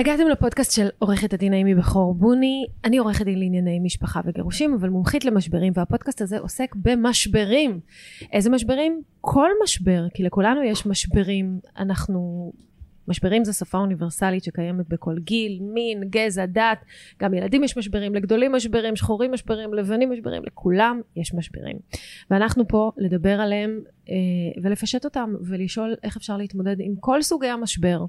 הגעתם לפודקאסט של עורכת הדין האימי בכור בוני. אני עורכת דין לענייני משפחה וגירושים, אבל מומחית למשברים, והפודקאסט הזה עוסק במשברים. איזה משברים? כל משבר, כי לכולנו יש משברים. אנחנו... משברים זה שפה אוניברסלית שקיימת בכל גיל, מין, גזע, דת. גם ילדים יש משברים, לגדולים משברים, שחורים משברים, לבנים משברים, לכולם יש משברים. ואנחנו פה לדבר עליהם אה, ולפשט אותם ולשאול איך אפשר להתמודד עם כל סוגי המשבר.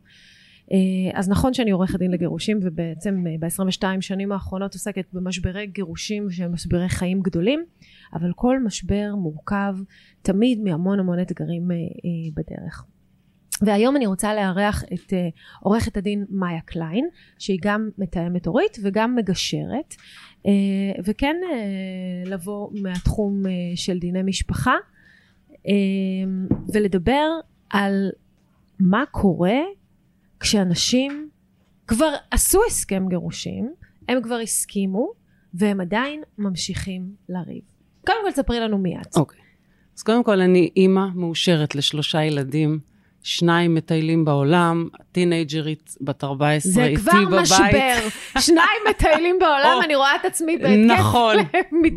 אה, אז נכון שאני עורכת דין לגירושים ובעצם אה, ב-22 שנים האחרונות עוסקת במשברי גירושים שהם משברי חיים גדולים אבל כל משבר מורכב תמיד מהמון המון אתגרים אה, בדרך. והיום אני רוצה לארח את עורכת הדין מאיה קליין שהיא גם מתאמת הורית וגם מגשרת וכן לבוא מהתחום של דיני משפחה ולדבר על מה קורה כשאנשים כבר עשו הסכם גירושים, הם כבר הסכימו, והם עדיין ממשיכים לריב. קודם כל תספרי לנו מיד. אוקיי. Okay. אז קודם כל אני אימא מאושרת לשלושה ילדים, שניים מטיילים בעולם, טינג'רית בת 14 איתי בבית. זה כבר משבר. שניים מטיילים בעולם, אני רואה את עצמי בהתקף נכון,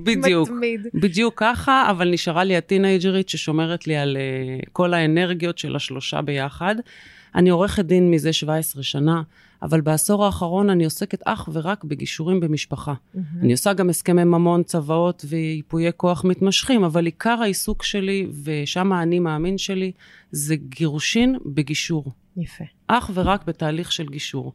בדיוק. בדיוק ככה, אבל נשארה לי הטינג'רית ששומרת לי על uh, כל האנרגיות של השלושה ביחד. אני עורכת דין מזה 17 שנה, אבל בעשור האחרון אני עוסקת אך ורק בגישורים במשפחה. Mm-hmm. אני עושה גם הסכמי ממון, צוואות וייפויי כוח מתמשכים, אבל עיקר העיסוק שלי, ושם האני מאמין שלי, זה גירושין בגישור. יפה. אך ורק בתהליך של גישור.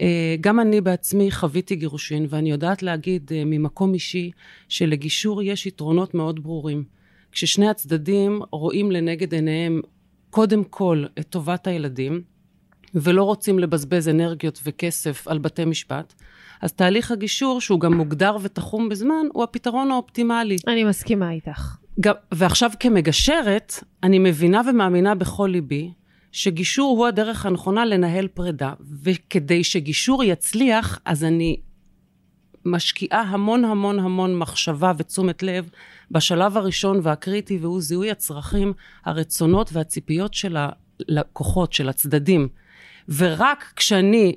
אה, גם אני בעצמי חוויתי גירושין, ואני יודעת להגיד אה, ממקום אישי שלגישור יש יתרונות מאוד ברורים. כששני הצדדים רואים לנגד עיניהם קודם כל את טובת הילדים, ולא רוצים לבזבז אנרגיות וכסף על בתי משפט, אז תהליך הגישור, שהוא גם מוגדר ותחום בזמן, הוא הפתרון האופטימלי. אני מסכימה איתך. גם, ועכשיו כמגשרת, אני מבינה ומאמינה בכל ליבי, שגישור הוא הדרך הנכונה לנהל פרידה, וכדי שגישור יצליח, אז אני משקיעה המון המון המון מחשבה ותשומת לב בשלב הראשון והקריטי, והוא זיהוי הצרכים, הרצונות והציפיות של הלקוחות, של הצדדים. ורק כשאני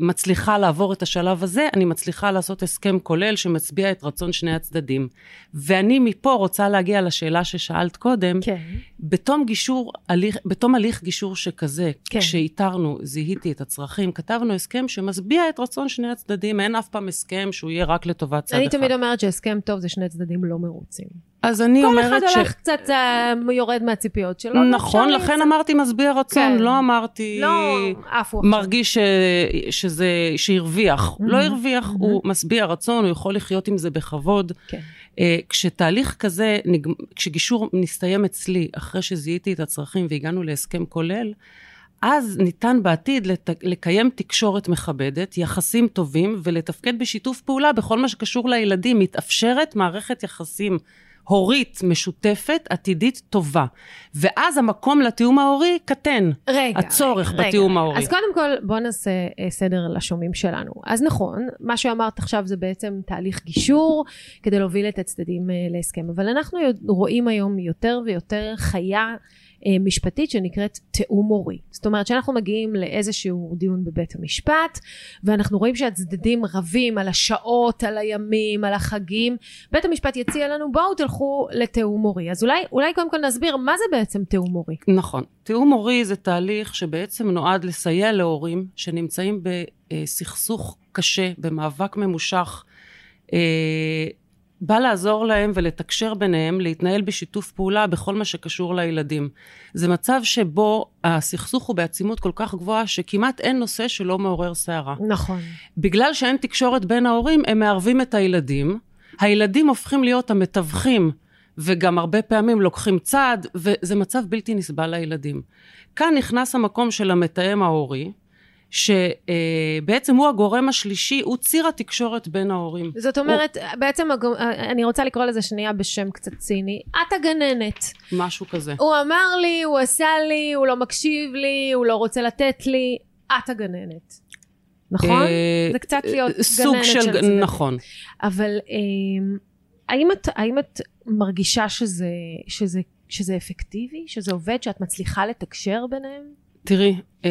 מצליחה לעבור את השלב הזה, אני מצליחה לעשות הסכם כולל שמצביע את רצון שני הצדדים. ואני מפה רוצה להגיע לשאלה ששאלת קודם. כן. בתום גישור, הליך, בתום הליך גישור שכזה, כן. כשאיתרנו, זיהיתי את הצרכים, כתבנו הסכם שמשביע את רצון שני הצדדים. אין אף פעם הסכם שהוא יהיה רק לטובת צד אחד. אני תמיד אומרת שהסכם טוב זה שני צדדים לא מרוצים. אז אני אומרת ש... כל אחד הולך קצת uh, יורד מהציפיות שלו. נכון, לכן לצ... אמרתי משביע רצון, כן. לא אמרתי... לא, עפו. מרגיש ש... שזה... שהרוויח. Mm-hmm. לא הרוויח, mm-hmm. הוא משביע רצון, הוא יכול לחיות עם זה בכבוד. כן. Uh, כשתהליך כזה, נג... כשגישור מסתיים אצלי, אחרי שזיהיתי את הצרכים והגענו להסכם כולל, אז ניתן בעתיד לת... לקיים תקשורת מכבדת, יחסים טובים ולתפקד בשיתוף פעולה בכל מה שקשור לילדים. מתאפשרת מערכת יחסים הורית משותפת, עתידית, טובה. ואז המקום לתיאום ההורי קטן. רגע. הצורך רגע, בתיאום רגע. ההורי. אז קודם כל, בוא נעשה אה, סדר לשומעים שלנו. אז נכון, מה שאמרת עכשיו זה בעצם תהליך גישור, כדי להוביל את הצדדים אה, להסכם. אבל אנחנו רואים היום יותר ויותר חיה משפטית שנקראת תיאום מורי. זאת אומרת שאנחנו מגיעים לאיזשהו דיון בבית המשפט ואנחנו רואים שהצדדים רבים על השעות, על הימים, על החגים. בית המשפט יציע לנו בואו תלכו לתיאום מורי. אז אולי, אולי קודם כל נסביר מה זה בעצם תיאום מורי. נכון. תיאום מורי זה תהליך שבעצם נועד לסייע להורים שנמצאים בסכסוך קשה, במאבק ממושך. בא לעזור להם ולתקשר ביניהם, להתנהל בשיתוף פעולה בכל מה שקשור לילדים. זה מצב שבו הסכסוך הוא בעצימות כל כך גבוהה, שכמעט אין נושא שלא מעורר סערה. נכון. בגלל שאין תקשורת בין ההורים, הם מערבים את הילדים. הילדים הופכים להיות המתווכים וגם הרבה פעמים לוקחים צעד, וזה מצב בלתי נסבל לילדים. כאן נכנס המקום של המתאם ההורי, שבעצם הוא הגורם השלישי, הוא ציר התקשורת בין ההורים. זאת אומרת, הוא... בעצם אני רוצה לקרוא לזה שנייה בשם קצת ציני, את הגננת. משהו כזה. הוא אמר לי, הוא עשה לי, הוא לא מקשיב לי, הוא לא רוצה לתת לי, את הגננת. נכון? אה, זה קצת להיות סוג גננת של... של זה. נכון. אבל אה, האם את, האם את מרגישה שזה, שזה, שזה אפקטיבי? שזה עובד? שאת מצליחה לתקשר ביניהם? תראי, אה,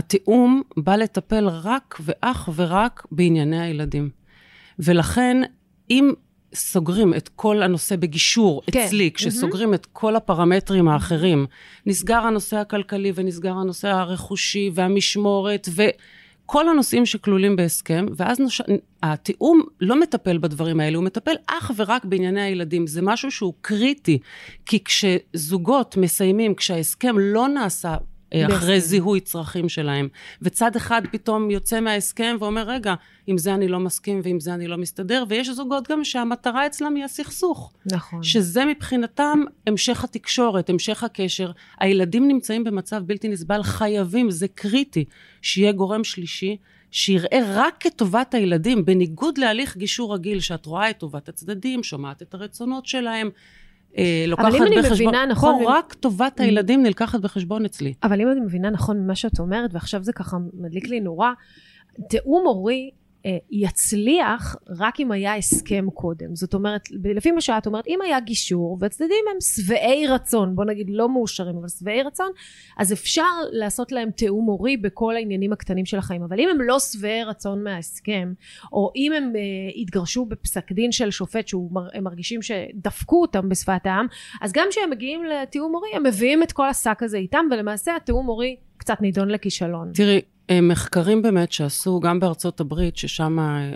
התיאום בא לטפל רק ואך ורק בענייני הילדים. ולכן, אם סוגרים את כל הנושא בגישור כן. אצלי, כשסוגרים mm-hmm. את כל הפרמטרים האחרים, נסגר הנושא הכלכלי ונסגר הנושא הרכושי והמשמורת וכל הנושאים שכלולים בהסכם, ואז נוש... התיאום לא מטפל בדברים האלה, הוא מטפל אך ורק בענייני הילדים. זה משהו שהוא קריטי, כי כשזוגות מסיימים, כשההסכם לא נעשה אחרי זיהוי צרכים שלהם. וצד אחד פתאום יוצא מההסכם ואומר, רגע, עם זה אני לא מסכים ועם זה אני לא מסתדר, ויש זוגות גם שהמטרה אצלם היא הסכסוך. נכון. שזה מבחינתם המשך התקשורת, המשך הקשר. הילדים נמצאים במצב בלתי נסבל, חייבים, זה קריטי, שיהיה גורם שלישי. שיראה רק את טובת הילדים, בניגוד להליך גישור רגיל, שאת רואה את טובת הצדדים, שומעת את הרצונות שלהם, אה, לוקחת בחשבון, אבל אם אני מבינה נכון... פה רק טובת הילדים נלקחת בחשבון אצלי. אבל אם אני מבינה נכון ממה שאת אומרת, ועכשיו זה ככה מדליק לי נורא, תיאום הורי אה, יצליח רק אם היה הסכם קודם. זאת אומרת, לפי מה שאת אומרת, אם היה גישור והצדדים הם שבעי רצון, בוא נגיד לא מאושרים, אבל שבעי רצון, אז אפשר לעשות להם תיאום הורי בכל העניינים הקטנים של החיים. אבל אם הם לא שבעי רצון מההסכם, או אם הם uh, התגרשו בפסק דין של שופט שהם מרגישים שדפקו אותם בשפת העם, אז גם כשהם מגיעים לתיאום הורי, הם מביאים את כל השק הזה איתם, ולמעשה התיאום הורי קצת נידון לכישלון. תראי, אה, מחקרים באמת שעשו גם בארצות הברית, ששם אה,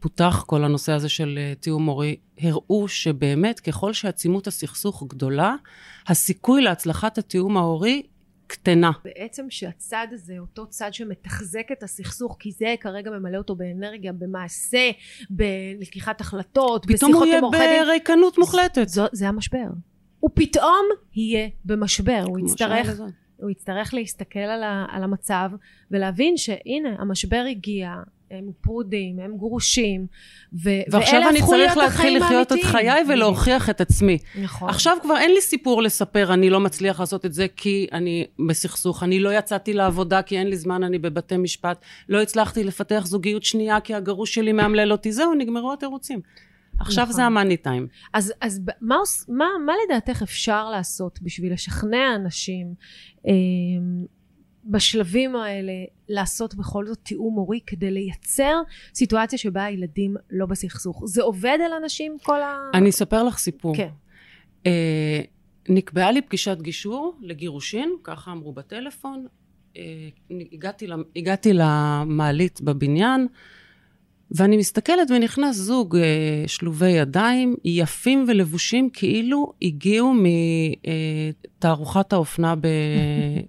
פותח כל הנושא הזה של אה, תיאום מורי, הראו שבאמת ככל שעצימות הסכסוך גדולה, הסיכוי להצלחת התיאום ההורי קטנה. בעצם שהצד הזה, אותו צד שמתחזק את הסכסוך, כי זה כרגע ממלא אותו באנרגיה, במעשה, בלקיחת החלטות, פתאום הוא יהיה בריקנות מוחלטת. זה, זה המשבר. הוא פתאום יהיה במשבר, הוא יצטרך... הוא יצטרך להסתכל על, ה, על המצב ולהבין שהנה המשבר הגיע הם פרודים, הם גרושים, ו- ועכשיו אני צריך להתחיל לחיות את חיי ולהוכיח את עצמי. נכון. עכשיו כבר אין לי סיפור לספר, אני לא מצליח לעשות את זה כי אני בסכסוך, אני לא יצאתי לעבודה כי אין לי זמן, אני בבתי משפט, לא הצלחתי לפתח זוגיות שנייה כי הגרוש שלי מאמלל אותי, זהו, נגמרו התירוצים. עכשיו נכון. זה המאני טיים. אז, אז מה, מה, מה לדעתך אפשר לעשות בשביל לשכנע אנשים אה, בשלבים האלה לעשות בכל זאת תיאום הורי כדי לייצר סיטואציה שבה הילדים לא בסכסוך? זה עובד על אנשים כל ה... אני אספר לך סיפור. כן. אה, נקבעה לי פגישת גישור לגירושין, ככה אמרו בטלפון. אה, הגעתי, הגעתי למעלית בבניין, ואני מסתכלת ונכנס זוג אה, שלובי ידיים, יפים ולבושים כאילו הגיעו מתערוכת האופנה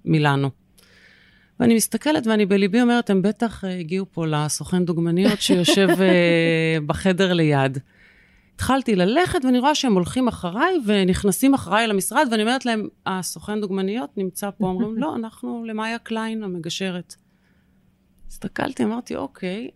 במילאנו. ואני מסתכלת ואני בליבי אומרת, הם בטח אה, הגיעו פה לסוכן דוגמניות שיושב אה, בחדר ליד. התחלתי ללכת ואני רואה שהם הולכים אחריי ונכנסים אחריי למשרד ואני אומרת להם, הסוכן דוגמניות נמצא פה, אומרים, לא, אנחנו למאיה קליין המגשרת. הסתכלתי, אמרתי, אוקיי,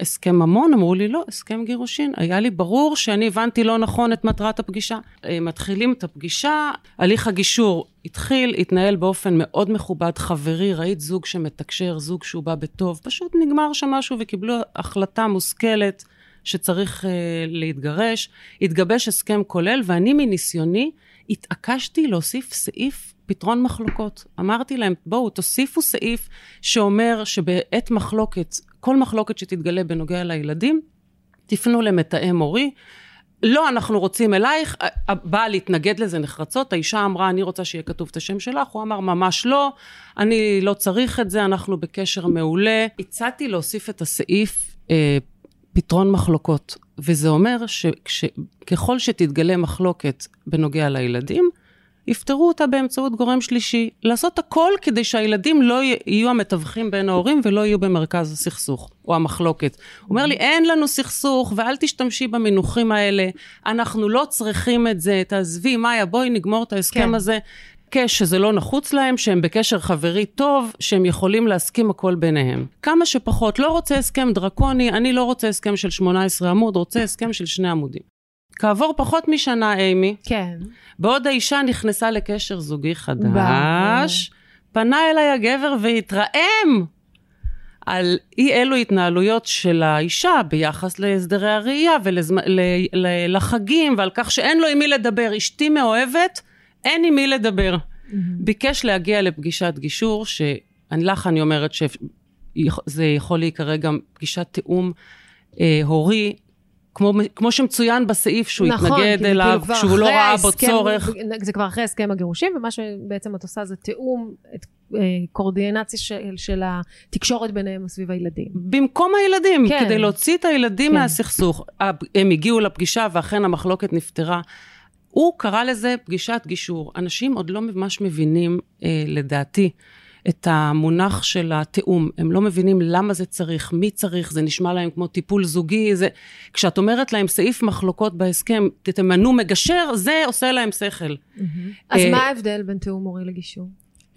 הסכם ממון? אמרו לי, לא, הסכם גירושין. היה לי ברור שאני הבנתי לא נכון את מטרת הפגישה. אה, מתחילים את הפגישה, הליך הגישור התחיל, התנהל באופן מאוד מכובד, חברי, ראית זוג שמתקשר, זוג שהוא בא בטוב, פשוט נגמר שם משהו וקיבלו החלטה מושכלת שצריך uh, להתגרש. התגבש הסכם כולל, ואני מניסיוני התעקשתי להוסיף סעיף פתרון מחלוקות. אמרתי להם, בואו, תוסיפו סעיף שאומר שבעת מחלוקת כל מחלוקת שתתגלה בנוגע לילדים, תפנו למתאם הורי. לא, אנחנו רוצים אלייך, הבעל התנגד לזה נחרצות, האישה אמרה, אני רוצה שיהיה כתוב את השם שלך, הוא אמר, ממש לא, אני לא צריך את זה, אנחנו בקשר מעולה. הצעתי להוסיף את הסעיף אה, פתרון מחלוקות, וזה אומר שככל שתתגלה מחלוקת בנוגע לילדים, יפתרו אותה באמצעות גורם שלישי. לעשות הכל כדי שהילדים לא יהיו המתווכים בין ההורים ולא יהיו במרכז הסכסוך או המחלוקת. הוא אומר לי, אין לנו סכסוך ואל תשתמשי במינוחים האלה, אנחנו לא צריכים את זה, תעזבי, מאיה, בואי נגמור את ההסכם כן. הזה. לבקש שזה לא נחוץ להם, שהם בקשר חברי טוב, שהם יכולים להסכים הכל ביניהם. כמה שפחות, לא רוצה הסכם דרקוני, אני לא רוצה הסכם של 18 עמוד, רוצה הסכם של שני עמודים. כעבור פחות משנה, אימי, כן. בעוד האישה נכנסה לקשר זוגי חדש, פנה אליי הגבר והתרעם על אי אלו התנהלויות של האישה ביחס להסדרי הראייה ולחגים ועל כך שאין לו עם מי לדבר. אשתי מאוהבת, אין עם מי לדבר. Mm-hmm. ביקש להגיע לפגישת גישור, שלך אני אומרת שזה יכול להיקרא גם פגישת תיאום אה, הורי, כמו, כמו שמצוין בסעיף שהוא נכון, התנגד כאילו אליו, כאילו שהוא לא ראה בו צורך. זה כבר אחרי הסכם הגירושים, ומה שבעצם את עושה זה תיאום, את, אה, קורדינציה של, של התקשורת ביניהם סביב הילדים. במקום הילדים, כן. כדי להוציא את הילדים כן. מהסכסוך. הם הגיעו לפגישה ואכן המחלוקת נפתרה. הוא קרא לזה פגישת גישור. אנשים עוד לא ממש מבינים, אה, לדעתי, את המונח של התיאום. הם לא מבינים למה זה צריך, מי צריך, זה נשמע להם כמו טיפול זוגי. זה... כשאת אומרת להם סעיף מחלוקות בהסכם, תמנו מגשר, זה עושה להם שכל. Mm-hmm. אז אה, מה ההבדל בין תיאום מורי לגישור?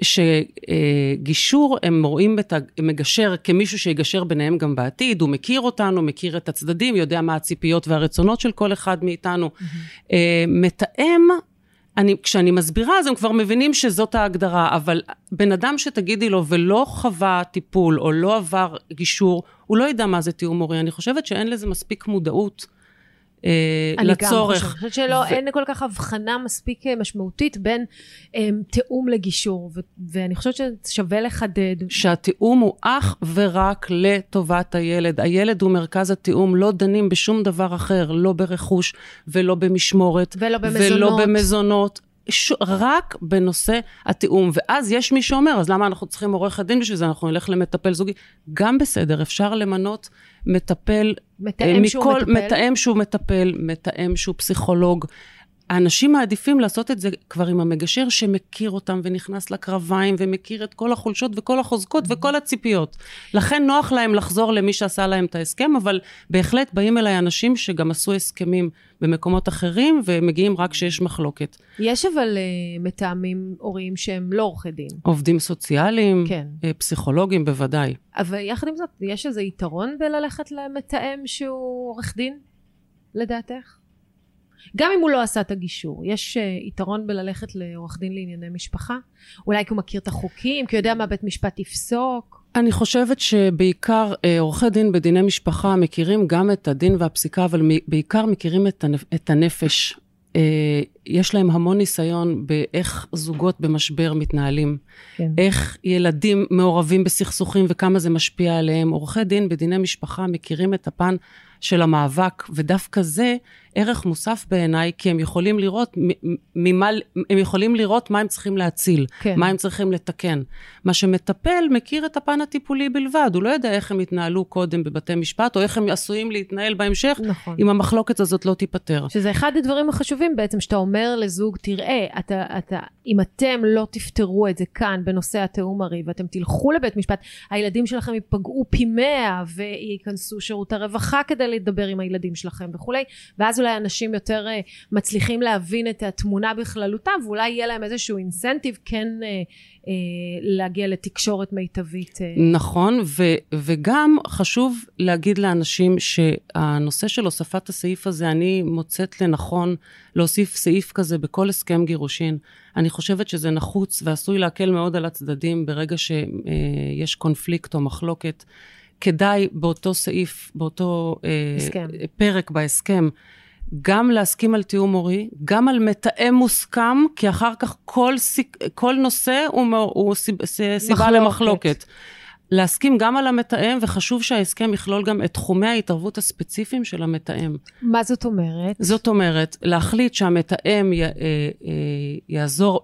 שגישור, הם רואים את המגשר כמישהו שיגשר ביניהם גם בעתיד, הוא מכיר אותנו, מכיר את הצדדים, יודע מה הציפיות והרצונות של כל אחד מאיתנו. Mm-hmm. מתאם, אני, כשאני מסבירה, אז הם כבר מבינים שזאת ההגדרה, אבל בן אדם שתגידי לו ולא חווה טיפול או לא עבר גישור, הוא לא ידע מה זה תיאום מורי. אני חושבת שאין לזה מספיק מודעות. אה, לצורך. אני גם חושבת שלא, ו... אין כל כך הבחנה מספיק אה, משמעותית בין אה, תיאום לגישור, ו- ואני חושבת ששווה לחדד. שהתיאום הוא אך ורק לטובת הילד. הילד הוא מרכז התיאום, לא דנים בשום דבר אחר, לא ברכוש ולא במשמורת. ולא במזונות. ולא במזונות. ש... רק בנושא התיאום. ואז יש מי שאומר, אז למה אנחנו צריכים עורך הדין בשביל זה? אנחנו נלך למטפל זוגי. גם בסדר, אפשר למנות מטפל, מתאם מכל, שהוא מטפל, מתאם שהוא מטפל, מתאם שהוא פסיכולוג. האנשים מעדיפים לעשות את זה כבר עם המגשר שמכיר אותם ונכנס לקרביים ומכיר את כל החולשות וכל החוזקות. וכל הציפיות. לכן נוח להם לחזור למי שעשה להם את ההסכם, אבל בהחלט באים אליי אנשים שגם עשו הסכמים במקומות אחרים ומגיעים רק כשיש מחלוקת. יש אבל uh, מתאמים הוריים שהם לא עורכי דין. עובדים סוציאליים, כן. uh, פסיכולוגים בוודאי. אבל יחד עם זאת, יש איזה יתרון בללכת למתאם שהוא עורך דין, לדעתך? גם אם הוא לא עשה את הגישור, יש uh, יתרון בללכת לעורך דין לענייני משפחה? אולי כי הוא מכיר את החוקים, כי הוא יודע מה בית משפט יפסוק? אני חושבת שבעיקר uh, עורכי דין בדיני משפחה מכירים גם את הדין והפסיקה, אבל בעיקר מכירים את, הנפ... את הנפש. Uh, יש להם המון ניסיון באיך זוגות במשבר מתנהלים, כן. איך ילדים מעורבים בסכסוכים וכמה זה משפיע עליהם. עורכי דין בדיני משפחה מכירים את הפן של המאבק, ודווקא זה ערך מוסף בעיניי, כי הם יכולים לראות ממה, הם יכולים לראות מה הם צריכים להציל, כן. מה הם צריכים לתקן. מה שמטפל מכיר את הפן הטיפולי בלבד, הוא לא יודע איך הם יתנהלו קודם בבתי משפט, או איך הם עשויים להתנהל בהמשך, נכון. אם המחלוקת הזאת לא תיפתר. שזה אחד הדברים החשובים בעצם, שאתה אומר לזוג, תראה, אתה, אתה, אם אתם לא תפתרו את זה כאן בנושא התיאום הריב, ואתם תלכו לבית משפט, הילדים שלכם ייפגעו פי מאה, וייכנסו שירות הרווחה כדי לדבר עם הילדים שלכם וכולי, ואז אולי אנשים יותר uh, מצליחים להבין את התמונה בכללותה, ואולי יהיה להם איזשהו אינסנטיב כן uh, uh, להגיע לתקשורת מיטבית. נכון, ו- וגם חשוב להגיד לאנשים שהנושא של הוספת הסעיף הזה, אני מוצאת לנכון להוסיף סעיף כזה בכל הסכם גירושין. אני חושבת שזה נחוץ ועשוי להקל מאוד על הצדדים ברגע שיש קונפליקט או מחלוקת. כדאי באותו סעיף, באותו הסכם. אה, פרק בהסכם, גם להסכים על תיאום הורי, גם על מתאם מוסכם, כי אחר כך כל, כל נושא הוא, הוא סיבה מחלוקת. למחלוקת. להסכים גם על המתאם, וחשוב שההסכם יכלול גם את תחומי ההתערבות הספציפיים של המתאם. מה זאת אומרת? זאת אומרת, להחליט שהמתאם י, אה, אה, יעזור,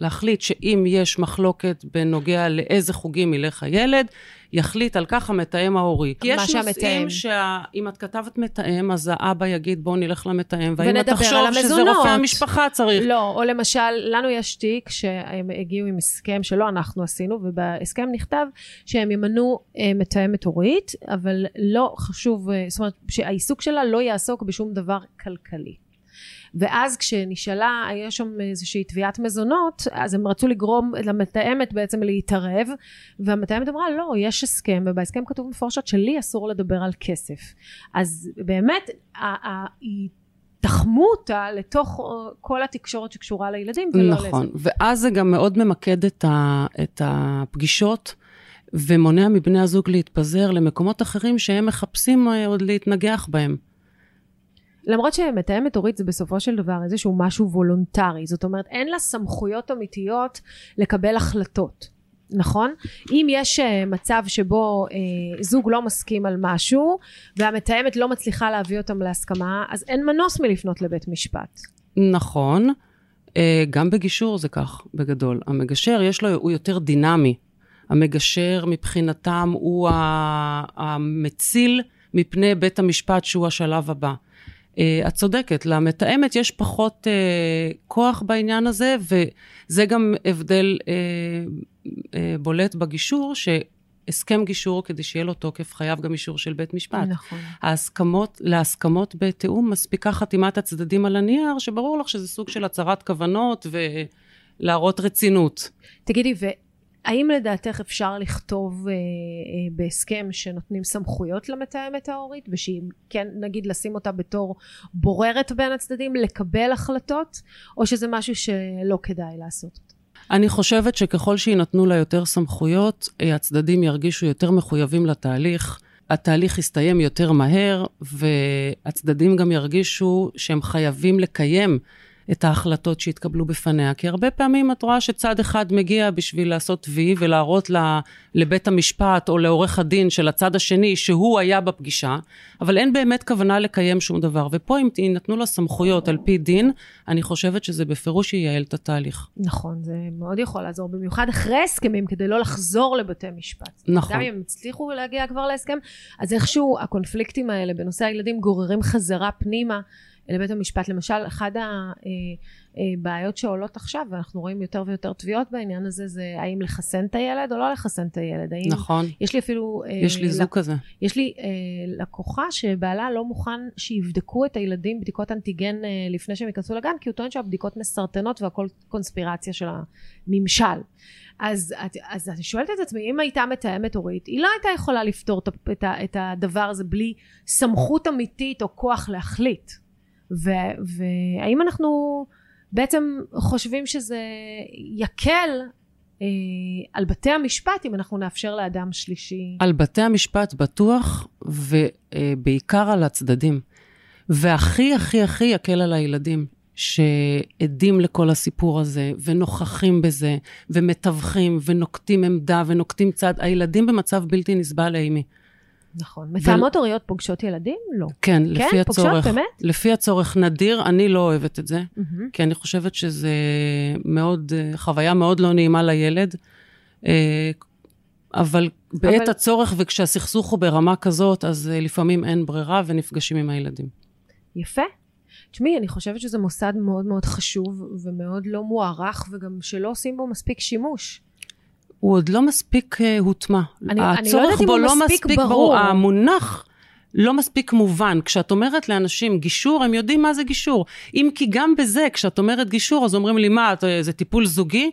להחליט שאם יש מחלוקת בנוגע לאיזה חוגים ילך הילד, יחליט על כך המתאם ההורי. כי יש. נושאים שאם את כתבת מתאם, אז האבא יגיד בואו נלך למתאם, והאמא ונדבר תחשוב שזה. רופא המשפחה צריך. לא, או למשל, לנו יש תיק שהם הגיעו עם הסכם שלא אנחנו עשינו, ובהסכם נכתב שהם ימנו אה, מתאמת הורית, אבל לא חשוב, אה, זאת אומרת, שהעיסוק שלה לא יעסוק בשום דבר כלכלי. ואז כשנשאלה, היה שם איזושהי תביעת מזונות, אז הם רצו לגרום למתאמת בעצם להתערב, והמתאמת אמרה, לא, יש הסכם, ובהסכם כתוב מפורשות שלי אסור לדבר על כסף. אז באמת, היא תחמו אותה לתוך אה, כל התקשורת שקשורה לילדים, ולא לזה. נכון, ואז זה גם מאוד ממקד את, ה, את הפגישות, ומונע מבני הזוג להתפזר למקומות אחרים שהם מחפשים אה, עוד להתנגח בהם. למרות שמתאמת הורית זה בסופו של דבר איזשהו משהו וולונטרי, זאת אומרת אין לה סמכויות אמיתיות לקבל החלטות, נכון? אם יש אה, מצב שבו אה, זוג לא מסכים על משהו והמתאמת לא מצליחה להביא אותם להסכמה, אז אין מנוס מלפנות לבית משפט. נכון, אה, גם בגישור זה כך, בגדול. המגשר, יש לו, הוא יותר דינמי. המגשר מבחינתם הוא המציל מפני בית המשפט שהוא השלב הבא. אה, את צודקת, למתאמת יש פחות אה, כוח בעניין הזה, וזה גם הבדל אה, בולט בגישור, שהסכם גישור, כדי שיהיה לו תוקף, חייב גם אישור של בית משפט. נכון. ההסכמות, להסכמות בתיאום מספיקה חתימת הצדדים על הנייר, שברור לך שזה סוג של הצהרת כוונות ולהראות רצינות. תגידי, והאם לדעתך אפשר לכתוב אה, אה, בהסכם שנותנים סמכויות למתאמת ההורית, ושהיא כן, נגיד, לשים אותה בתור בוררת בין הצדדים, לקבל החלטות, או שזה משהו שלא כדאי לעשות אותו? אני חושבת שככל שיינתנו לה יותר סמכויות, אה, הצדדים ירגישו יותר מחויבים לתהליך. התהליך יסתיים יותר מהר, והצדדים גם ירגישו שהם חייבים לקיים את ההחלטות שהתקבלו בפניה. כי הרבה פעמים את רואה שצד אחד מגיע בשביל לעשות וי ולהראות לה, לבית המשפט או לעורך הדין של הצד השני שהוא היה בפגישה, אבל אין באמת כוונה לקיים שום דבר. ופה אם יינתנו לה סמכויות על פי דין, אני חושבת שזה בפירוש ייעל את התהליך. נכון, זה מאוד יכול לעזור, במיוחד אחרי הסכמים, כדי לא לחזור לבתי משפט. נכון. גם אם הם הצליחו להגיע כבר להסכם, אז איכשהו הקונפליקטים האלה בנושא הילדים גוררים חזרה פנימה לבית המשפט. למשל, אחת הבעיות שעולות עכשיו, ואנחנו רואים יותר ויותר תביעות בעניין הזה, זה האם לחסן את הילד או לא לחסן את הילד. האם... נכון. יש לי אפילו... אה, יש לי זוג לק- כזה. יש לי אה, לקוחה שבעלה לא מוכן שיבדקו את הילדים בדיקות אנטיגן אה, לפני שהם ייכנסו לגן, כי הוא טוען שהבדיקות מסרטנות והכל קונספירציה של הממשל. אז, אז אני שואלת את עצמי, אם הייתה מתאמת הורית, היא לא הייתה יכולה לפתור את את, את הדבר הזה בלי סמכות אמיתית או כוח להחליט. והאם אנחנו בעצם חושבים שזה יקל אה, על בתי המשפט אם אנחנו נאפשר לאדם שלישי על בתי המשפט בטוח, ובעיקר על הצדדים. והכי הכי הכי יקל על הילדים, שעדים לכל הסיפור הזה, ונוכחים בזה, ומתווכים, ונוקטים עמדה, ונוקטים צד. הילדים במצב בלתי נסבל, אימי. נכון. מתאמות הוריות פוגשות ילדים? לא. כן, לפי פוגשות, הצורך. באמת? לפי הצורך נדיר, אני לא אוהבת את זה, מהמם. כי אני חושבת שזה מאוד, אה, חוויה מאוד לא נעימה לילד. אה, אבל בעת אבל- הצורך וכשהסכסוך הוא ברמה כזאת, אז אה, לפעמים אין ברירה ונפגשים עם הילדים. יפה. תשמעי, אני חושבת שזה מוסד מאוד מאוד חשוב ומאוד לא מוערך וגם שלא עושים בו מספיק שימוש. הוא עוד לא מספיק אה, הוטמע. אני- אני לא הצורך יודעת אם הוא לא מספיק מספיק ברור. המונח לא מספיק מובן. כשאת אומרת לאנשים גישור, הם יודעים מה זה גישור. אם כי גם בזה, כשאת אומרת גישור, אז אומרים לי, מה, את- זה טיפול זוגי?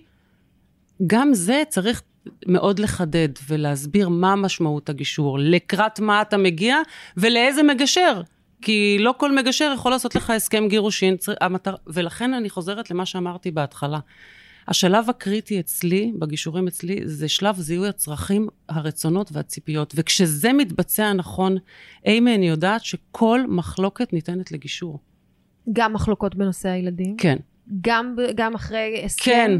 גם זה צריך מאוד לחדד ולהסביר מה משמעות הגישור, לקראת מה אתה מגיע ולאיזה מגשר. כי לא כל מגשר יכול לעשות לך הסכם גירושין. ולכן אני חוזרת למה שאמרתי בהתחלה. השלב הקריטי אצלי, בגישורים אצלי, זה שלב זיהוי הצרכים, הרצונות והציפיות. וכשזה מתבצע נכון, אימי, אני יודעת שכל מחלוקת ניתנת לגישור. גם מחלוקות בנושא הילדים, כן. גם, גם אחרי הסכם. כן,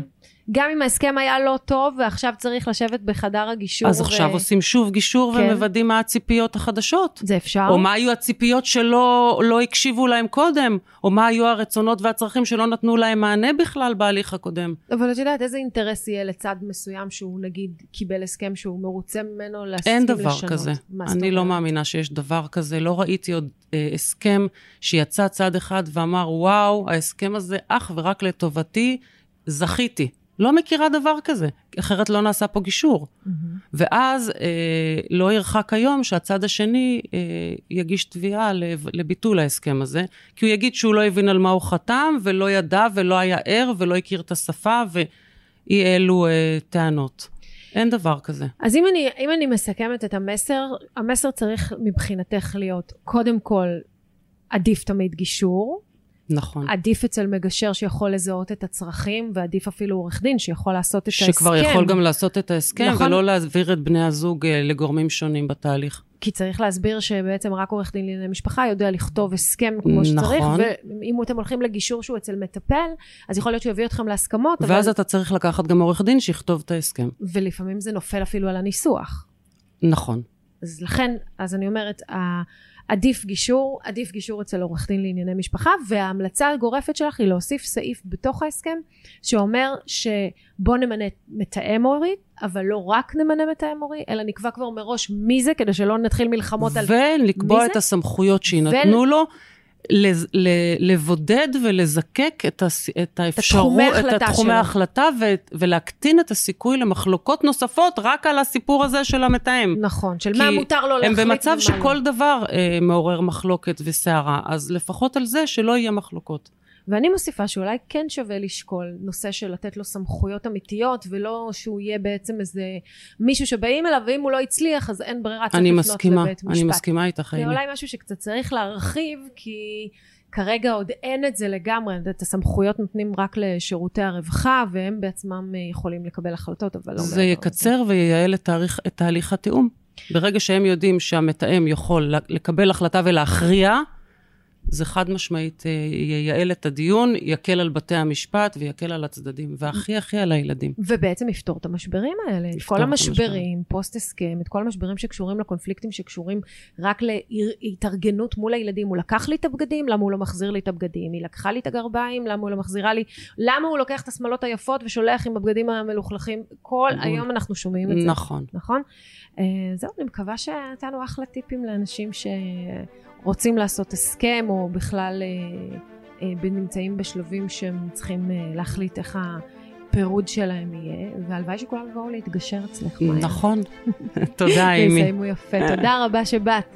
גם אם ההסכם היה לא טוב ועכשיו צריך לשבת בחדר הגישור. אז עכשיו עושים שוב גישור כן. ומוודאים מה הציפיות החדשות. זה אפשר. או מה היו הציפיות שלא לא הקשיבו להם קודם, או מה היו הרצונות והצרכים שלא נתנו להם מענה בכלל בהליך הקודם. אבל את יודעת, איזה אינטרס יהיה לצד מסוים שהוא נגיד קיבל הסכם שהוא מרוצה ממנו להסכים אין לשנות? דבר כזה. מה זאת אני לא? מאמינה שיש דבר כזה. לא ראיתי עוד אה, הסכם שיצא צד אחד ואמר, וואו, ההסכם הזה אך ורק לטובתי, זכיתי. לא מכירה דבר כזה, אחרת לא נעשה פה גישור. מהמם. ואז אה, לא ירחק היום שהצד השני אה, יגיש תביעה לב- לביטול ההסכם הזה, כי הוא יגיד שהוא לא הבין על מה הוא חתם, ולא ידע, ולא היה ער, ולא הכיר את השפה, ואי אלו אה, טענות. אין דבר כזה. אז אם אני, אם אני מסכמת את המסר, המסר צריך מבחינתך להיות, קודם כל, עדיף תמיד גישור, נכון. עדיף אצל מגשר שיכול לזהות את הצרכים, ועדיף אפילו עורך דין שיכול לעשות את ההסכם. שכבר יכול גם לעשות את ההסכם, נכון. ולא להעביר את בני הזוג אה, לגורמים שונים בתהליך. כי צריך להסביר שבעצם רק עורך דין לענייני משפחה יודע לכתוב הסכם כמו שצריך, נכון. ואם אתם הולכים לגישור שהוא אצל מטפל, אז יכול להיות שהוא יביא אתכם להסכמות, אבל... ואז אתה צריך לקחת גם עורך דין שיכתוב את ההסכם. ולפעמים זה נופל אפילו על הניסוח. נכון. אז לכן, אז אני אומרת, עדיף גישור, עדיף גישור אצל עורך דין לענייני משפחה, וההמלצה הגורפת שלך היא להוסיף סעיף בתוך ההסכם, שאומר שבוא נמנה מתאם הורי, אבל לא רק נמנה מתאם הורי, אלא נקבע כבר מראש מי זה, כדי שלא נתחיל מלחמות על... ולקבוע מי את זה? הסמכויות שיינתנו לו, לז- ל- לבודד ולזקק את, הס... את האפשרות, את תחומי. ההחלטה ו... ולהקטין את הסיכוי למחלוקות נוספות רק על הסיפור הזה של המתאם. נכון, של מה מותר לו הם להחליט במצב ומה שכל לא. דבר אה, מעורר מחלוקת וסערה, אז לפחות על זה שלא יהיה מחלוקות. ואני מוסיפה שאולי כן שווה לשקול נושא של לתת לו סמכויות אמיתיות, ולא שהוא יהיה בעצם איזה מישהו שבאים אליו, ואם הוא לא הצליח, אז אין ברירה, צריך אני לפנות מסכימה, לבית משפט. אני מסכימה איתך, זה. אולי משהו שקצת צריך להרחיב, כי כרגע עוד אין את זה לגמרי, את הסמכויות נותנים רק לשירותי הרווחה, והם בעצמם אה, יכולים לקבל החלטות, אבל לא זה יקצר וייעל את תהליך, את תהליך התיאום. ברגע שהם יודעים שהמתאם יכול לקבל החלטה ולהכריע, זה חד משמעית אה, ייעל את הדיון, יקל על בתי המשפט ויקל על הצדדים, והכי הכי על הילדים. ובעצם יפתור את המשברים האלה, את כל המשברים, פוסט הסכם, את כל המשברים שקשורים לקונפליקטים שקשורים רק להתארגנות מול הילדים, הוא לקח לי את הבגדים, למה הוא לא מחזיר לי את הבגדים, היא לקחה לי את הגרביים, למה הוא לא מחזירה לי, למה הוא לוקח את השמלות היפות ושולח עם הבגדים המלוכלכים, כל. היום אנחנו שומעים את זה, נכון. נכון? אה, זהו, אני מקווה שנתנו אחלה טיפים לאנשים שרוצים לעשות הסכם, או בכלל אה, אה, נמצאים בשלבים שהם צריכים אה, להחליט איך הפירוד שלהם יהיה, והלוואי שכולם יבואו להתגשר אצלך. נכון. תודה, אימי. יסיימו יפה. תודה רבה שבאת.